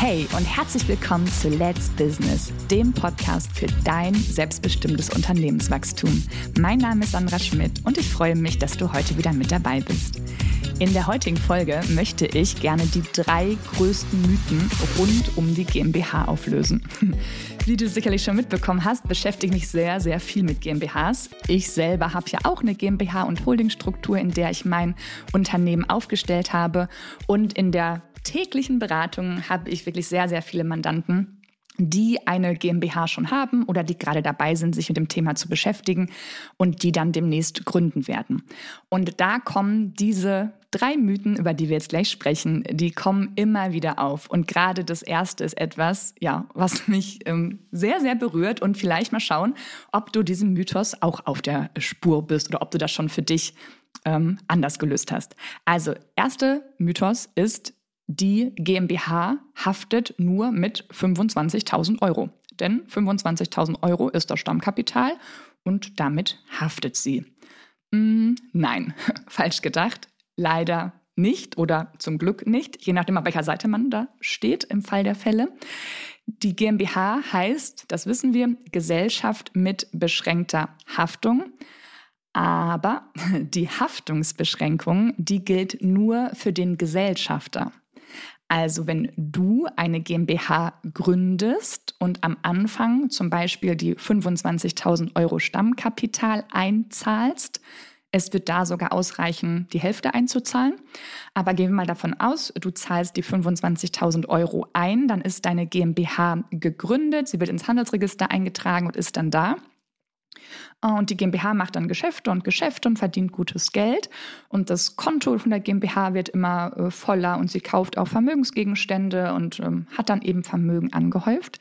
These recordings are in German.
Hey und herzlich willkommen zu Let's Business, dem Podcast für dein selbstbestimmtes Unternehmenswachstum. Mein Name ist Sandra Schmidt und ich freue mich, dass du heute wieder mit dabei bist. In der heutigen Folge möchte ich gerne die drei größten Mythen rund um die GmbH auflösen. Wie du sicherlich schon mitbekommen hast, beschäftige ich mich sehr, sehr viel mit GmbHs. Ich selber habe ja auch eine GmbH und Holdingstruktur, in der ich mein Unternehmen aufgestellt habe. Und in der täglichen Beratung habe ich wirklich sehr, sehr viele Mandanten, die eine GmbH schon haben oder die gerade dabei sind, sich mit dem Thema zu beschäftigen und die dann demnächst gründen werden. Und da kommen diese drei Mythen, über die wir jetzt gleich sprechen, die kommen immer wieder auf. Und gerade das erste ist etwas, ja, was mich ähm, sehr, sehr berührt und vielleicht mal schauen, ob du diesem Mythos auch auf der Spur bist oder ob du das schon für dich ähm, anders gelöst hast. Also, erster Mythos ist, die GmbH haftet nur mit 25.000 Euro. Denn 25.000 Euro ist das Stammkapital und damit haftet sie. Mm, nein, falsch gedacht. Leider nicht oder zum Glück nicht, je nachdem, auf welcher Seite man da steht im Fall der Fälle. Die GmbH heißt, das wissen wir, Gesellschaft mit beschränkter Haftung. Aber die Haftungsbeschränkung, die gilt nur für den Gesellschafter. Also wenn du eine GmbH gründest und am Anfang zum Beispiel die 25.000 Euro Stammkapital einzahlst, es wird da sogar ausreichen, die Hälfte einzuzahlen. Aber gehen wir mal davon aus, du zahlst die 25.000 Euro ein, dann ist deine GmbH gegründet, sie wird ins Handelsregister eingetragen und ist dann da. Und die GmbH macht dann Geschäfte und Geschäfte und verdient gutes Geld. Und das Konto von der GmbH wird immer äh, voller und sie kauft auch Vermögensgegenstände und ähm, hat dann eben Vermögen angehäuft.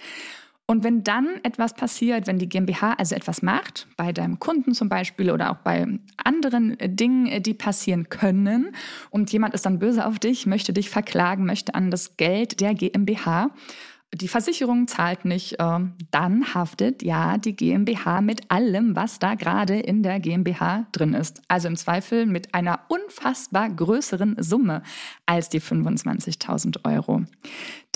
Und wenn dann etwas passiert, wenn die GmbH also etwas macht, bei deinem Kunden zum Beispiel oder auch bei anderen äh, Dingen, äh, die passieren können, und jemand ist dann böse auf dich, möchte dich verklagen, möchte an das Geld der GmbH, die Versicherung zahlt nicht, ähm, dann haftet ja die GmbH mit allem, was da gerade in der GmbH drin ist. Also im Zweifel mit einer unfassbar größeren Summe als die 25.000 Euro.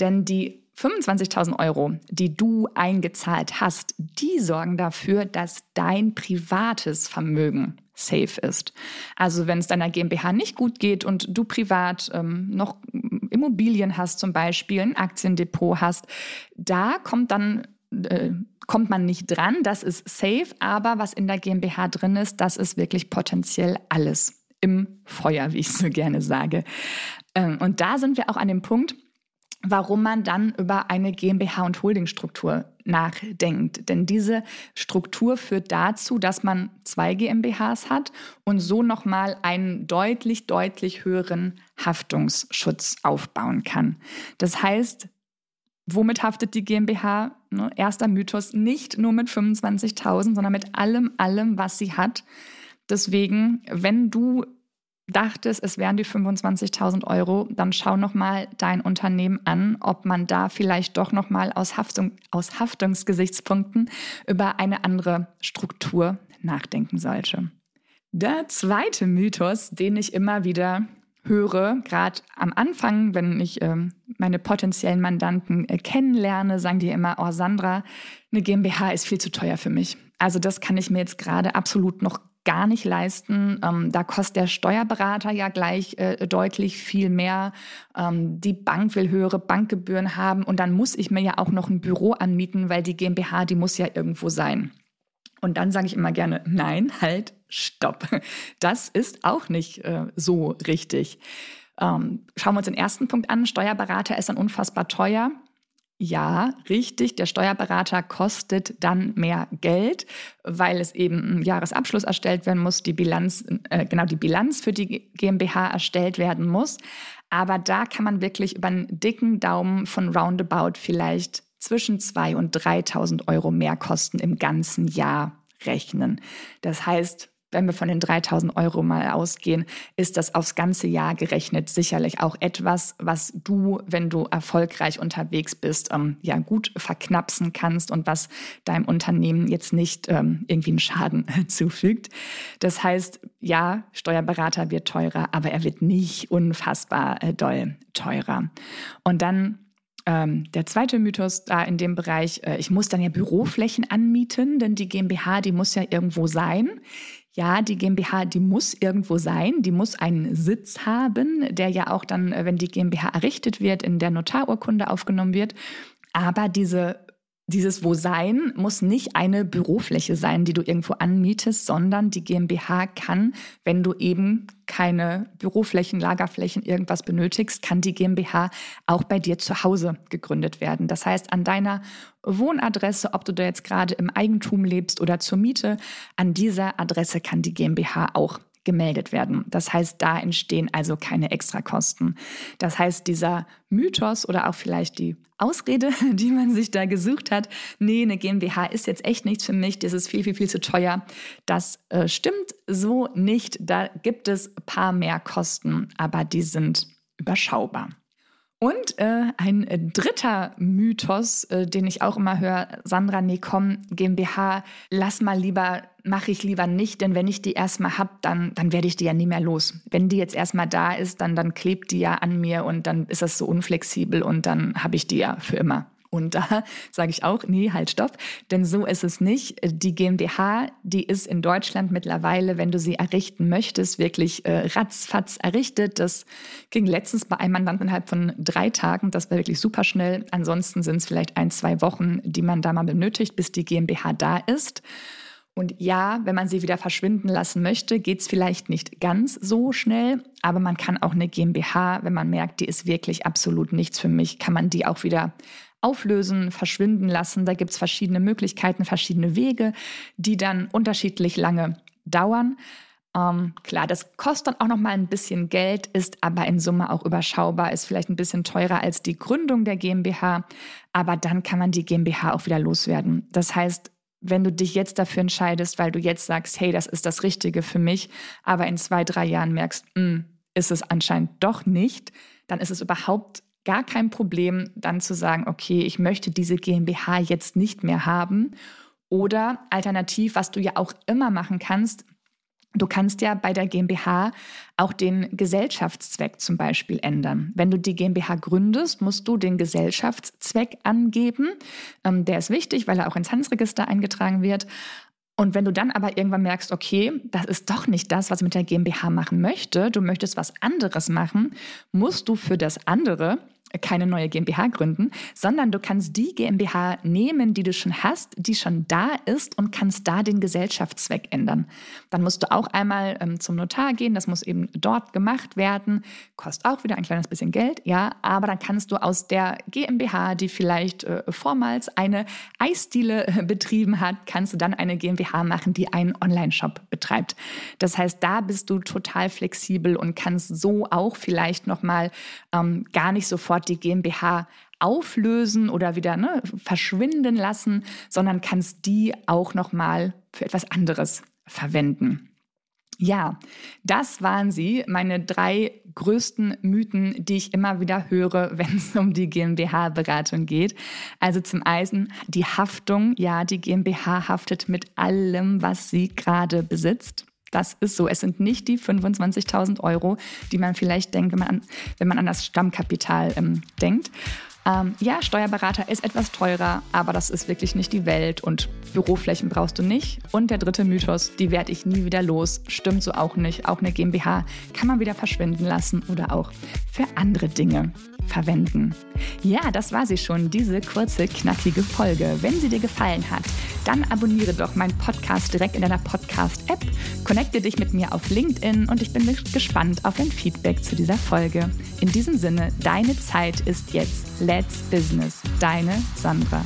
Denn die 25.000 Euro, die du eingezahlt hast, die sorgen dafür, dass dein privates Vermögen safe ist. Also wenn es deiner GmbH nicht gut geht und du privat ähm, noch Immobilien hast zum Beispiel, ein Aktiendepot hast, da kommt dann äh, kommt man nicht dran, das ist safe, aber was in der GmbH drin ist, das ist wirklich potenziell alles im Feuer, wie ich so gerne sage. Ähm, und da sind wir auch an dem Punkt, warum man dann über eine GmbH und Holdingstruktur nachdenkt. Denn diese Struktur führt dazu, dass man zwei GmbHs hat und so nochmal einen deutlich, deutlich höheren Haftungsschutz aufbauen kann. Das heißt, womit haftet die GmbH? Ne, erster Mythos, nicht nur mit 25.000, sondern mit allem, allem, was sie hat. Deswegen, wenn du dachtest, es wären die 25.000 Euro, dann schau nochmal dein Unternehmen an, ob man da vielleicht doch nochmal aus, Haftung, aus Haftungsgesichtspunkten über eine andere Struktur nachdenken sollte. Der zweite Mythos, den ich immer wieder höre, gerade am Anfang, wenn ich äh, meine potenziellen Mandanten äh, kennenlerne, sagen die immer, oh Sandra, eine GmbH ist viel zu teuer für mich. Also das kann ich mir jetzt gerade absolut noch gar nicht leisten. Ähm, da kostet der Steuerberater ja gleich äh, deutlich viel mehr. Ähm, die Bank will höhere Bankgebühren haben und dann muss ich mir ja auch noch ein Büro anmieten, weil die GmbH, die muss ja irgendwo sein. Und dann sage ich immer gerne, nein, halt, stopp. Das ist auch nicht äh, so richtig. Ähm, schauen wir uns den ersten Punkt an. Steuerberater ist dann unfassbar teuer. Ja, richtig. Der Steuerberater kostet dann mehr Geld, weil es eben ein Jahresabschluss erstellt werden muss, die Bilanz, äh, genau die Bilanz für die GmbH erstellt werden muss. Aber da kann man wirklich über einen dicken Daumen von roundabout vielleicht zwischen 2.000 und 3.000 Euro mehr Kosten im ganzen Jahr rechnen. Das heißt, wenn wir von den 3000 Euro mal ausgehen, ist das aufs ganze Jahr gerechnet sicherlich auch etwas, was du, wenn du erfolgreich unterwegs bist, ähm, ja gut verknapsen kannst und was deinem Unternehmen jetzt nicht ähm, irgendwie einen Schaden zufügt. Das heißt, ja, Steuerberater wird teurer, aber er wird nicht unfassbar äh, doll teurer. Und dann ähm, der zweite Mythos da in dem Bereich, äh, ich muss dann ja Büroflächen anmieten, denn die GmbH, die muss ja irgendwo sein. Ja, die GmbH, die muss irgendwo sein, die muss einen Sitz haben, der ja auch dann, äh, wenn die GmbH errichtet wird, in der Notarurkunde aufgenommen wird. Aber diese dieses Wo-Sein muss nicht eine Bürofläche sein, die du irgendwo anmietest, sondern die GmbH kann, wenn du eben keine Büroflächen, Lagerflächen, irgendwas benötigst, kann die GmbH auch bei dir zu Hause gegründet werden. Das heißt, an deiner Wohnadresse, ob du da jetzt gerade im Eigentum lebst oder zur Miete, an dieser Adresse kann die GmbH auch gemeldet werden. Das heißt, da entstehen also keine Extrakosten. Das heißt, dieser Mythos oder auch vielleicht die Ausrede, die man sich da gesucht hat, nee, eine GmbH ist jetzt echt nichts für mich, das ist viel, viel, viel zu teuer. Das äh, stimmt so nicht. Da gibt es ein paar mehr Kosten, aber die sind überschaubar. Und äh, ein äh, dritter Mythos, äh, den ich auch immer höre, Sandra, nee, komm, GmbH, lass mal lieber, mache ich lieber nicht, denn wenn ich die erstmal habe, dann, dann werde ich die ja nie mehr los. Wenn die jetzt erstmal da ist, dann, dann klebt die ja an mir und dann ist das so unflexibel und dann habe ich die ja für immer. Und da sage ich auch, nee, halt, stopp. Denn so ist es nicht. Die GmbH, die ist in Deutschland mittlerweile, wenn du sie errichten möchtest, wirklich äh, ratzfatz errichtet. Das ging letztens bei einem Mandanten innerhalb von drei Tagen. Das war wirklich super schnell. Ansonsten sind es vielleicht ein, zwei Wochen, die man da mal benötigt, bis die GmbH da ist. Und ja, wenn man sie wieder verschwinden lassen möchte, geht es vielleicht nicht ganz so schnell, aber man kann auch eine GmbH, wenn man merkt, die ist wirklich absolut nichts für mich, kann man die auch wieder auflösen, verschwinden lassen. Da gibt es verschiedene Möglichkeiten, verschiedene Wege, die dann unterschiedlich lange dauern. Ähm, klar, das kostet dann auch noch mal ein bisschen Geld, ist aber in Summe auch überschaubar, ist vielleicht ein bisschen teurer als die Gründung der GmbH, aber dann kann man die GmbH auch wieder loswerden. Das heißt, wenn du dich jetzt dafür entscheidest, weil du jetzt sagst, hey, das ist das Richtige für mich, aber in zwei, drei Jahren merkst, mh, hm, ist es anscheinend doch nicht, dann ist es überhaupt gar kein Problem, dann zu sagen, okay, ich möchte diese GmbH jetzt nicht mehr haben. Oder alternativ, was du ja auch immer machen kannst, Du kannst ja bei der GmbH auch den Gesellschaftszweck zum Beispiel ändern. Wenn du die GmbH gründest, musst du den Gesellschaftszweck angeben. Ähm, der ist wichtig, weil er auch ins Handelsregister eingetragen wird. Und wenn du dann aber irgendwann merkst, okay, das ist doch nicht das, was ich mit der GmbH machen möchte, du möchtest was anderes machen, musst du für das andere keine neue GmbH gründen, sondern du kannst die GmbH nehmen, die du schon hast, die schon da ist und kannst da den Gesellschaftszweck ändern. Dann musst du auch einmal ähm, zum Notar gehen, das muss eben dort gemacht werden, kostet auch wieder ein kleines bisschen Geld, ja, aber dann kannst du aus der GmbH, die vielleicht äh, vormals eine Eisdiele äh, betrieben hat, kannst du dann eine GmbH machen, die einen Online-Shop betreibt. Das heißt, da bist du total flexibel und kannst so auch vielleicht nochmal ähm, gar nicht sofort sofort die GmbH auflösen oder wieder ne, verschwinden lassen, sondern kannst die auch noch mal für etwas anderes verwenden. Ja, das waren sie, meine drei größten Mythen, die ich immer wieder höre, wenn es um die GmbH-Beratung geht. Also zum einen die Haftung. Ja, die GmbH haftet mit allem, was sie gerade besitzt. Das ist so. Es sind nicht die 25.000 Euro, die man vielleicht denkt, wenn man an, wenn man an das Stammkapital ähm, denkt. Ähm, ja, Steuerberater ist etwas teurer, aber das ist wirklich nicht die Welt und Büroflächen brauchst du nicht. Und der dritte Mythos, die werde ich nie wieder los, stimmt so auch nicht. Auch eine GmbH kann man wieder verschwinden lassen oder auch für andere Dinge verwenden. Ja, das war sie schon, diese kurze, knackige Folge. Wenn sie dir gefallen hat, dann abonniere doch meinen Podcast direkt in deiner Podcast-App, connecte dich mit mir auf LinkedIn und ich bin gespannt auf dein Feedback zu dieser Folge. In diesem Sinne, deine Zeit ist jetzt. Let's Business. Deine Sandra.